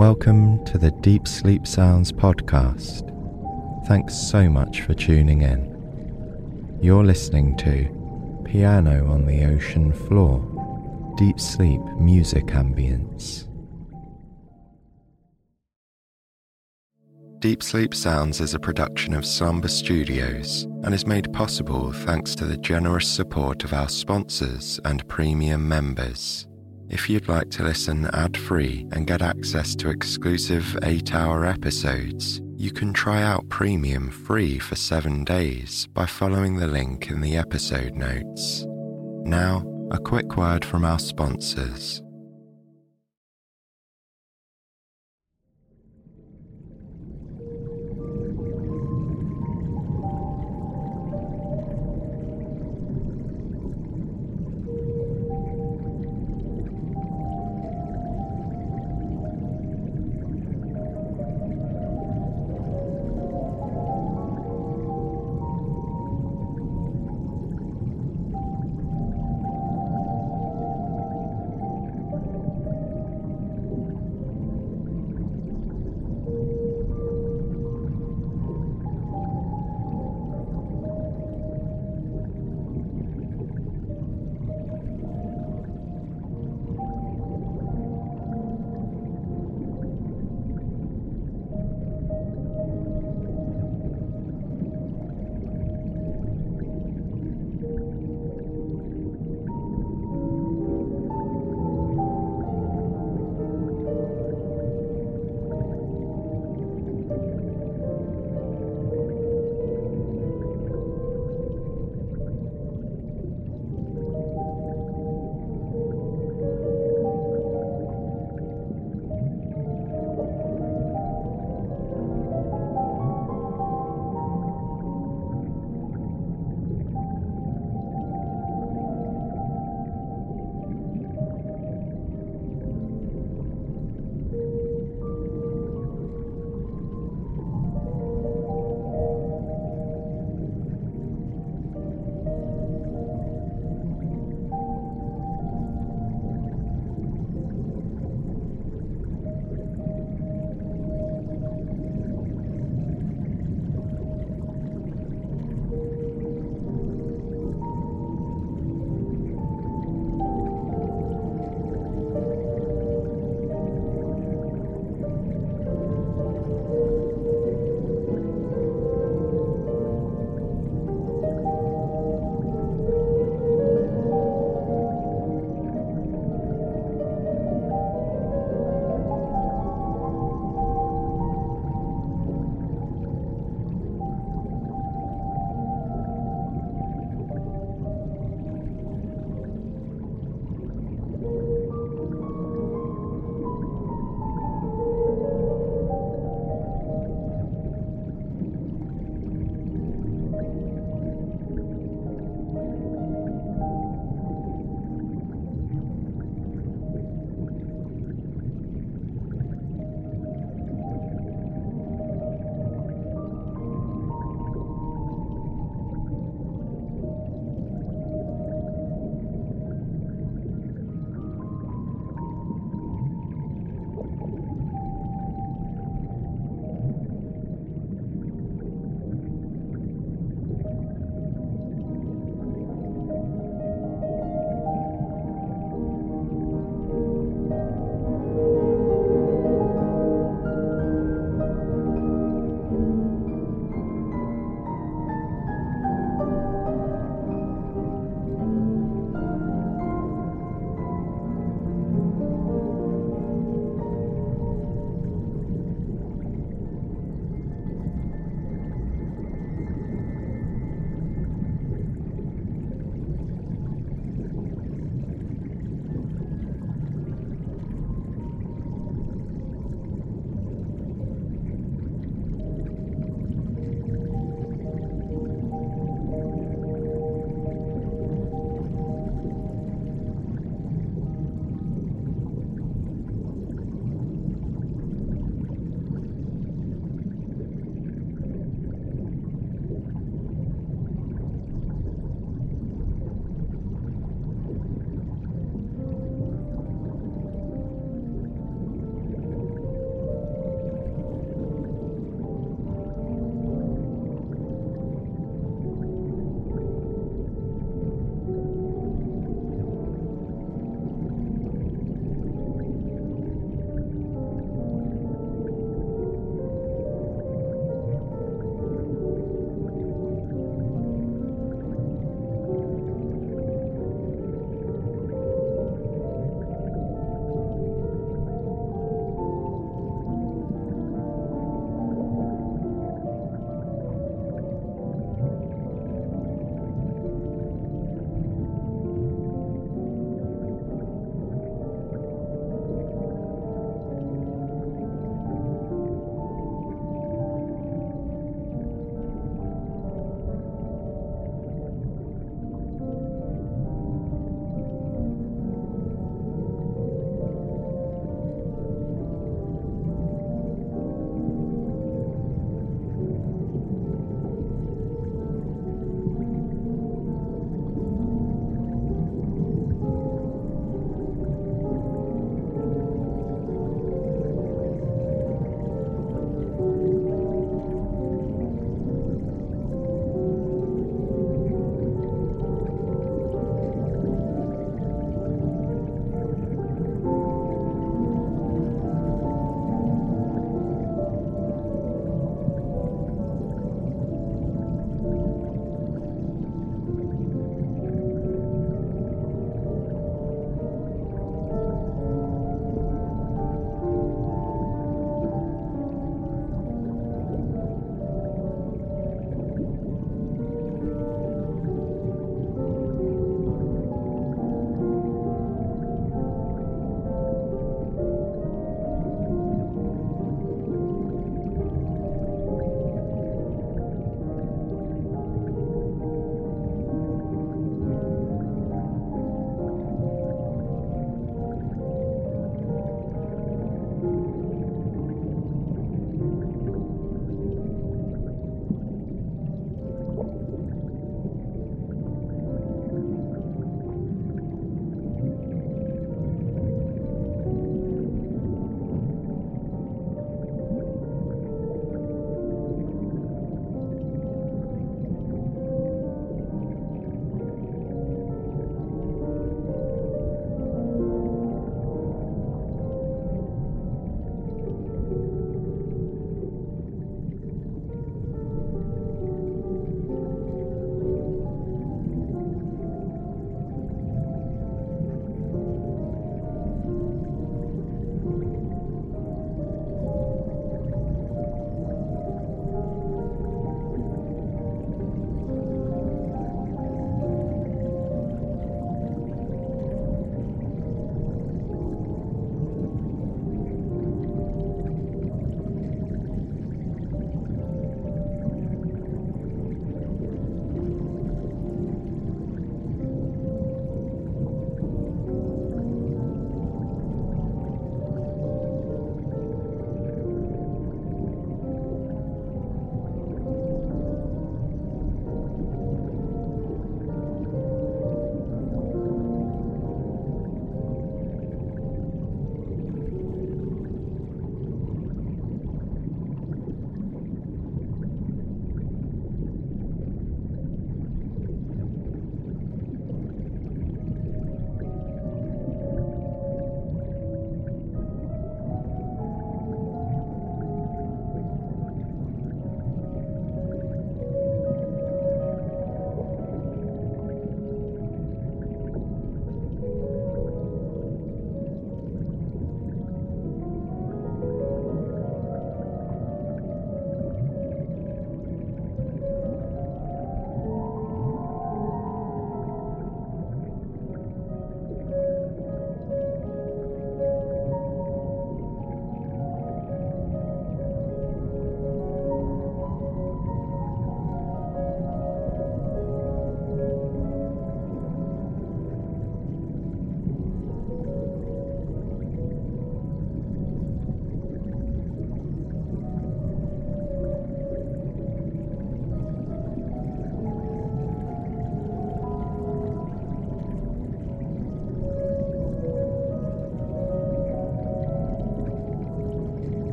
Welcome to the Deep Sleep Sounds podcast. Thanks so much for tuning in. You're listening to Piano on the Ocean Floor, Deep Sleep Music Ambience. Deep Sleep Sounds is a production of Slumber Studios and is made possible thanks to the generous support of our sponsors and premium members. If you'd like to listen ad free and get access to exclusive 8 hour episodes, you can try out Premium free for 7 days by following the link in the episode notes. Now, a quick word from our sponsors.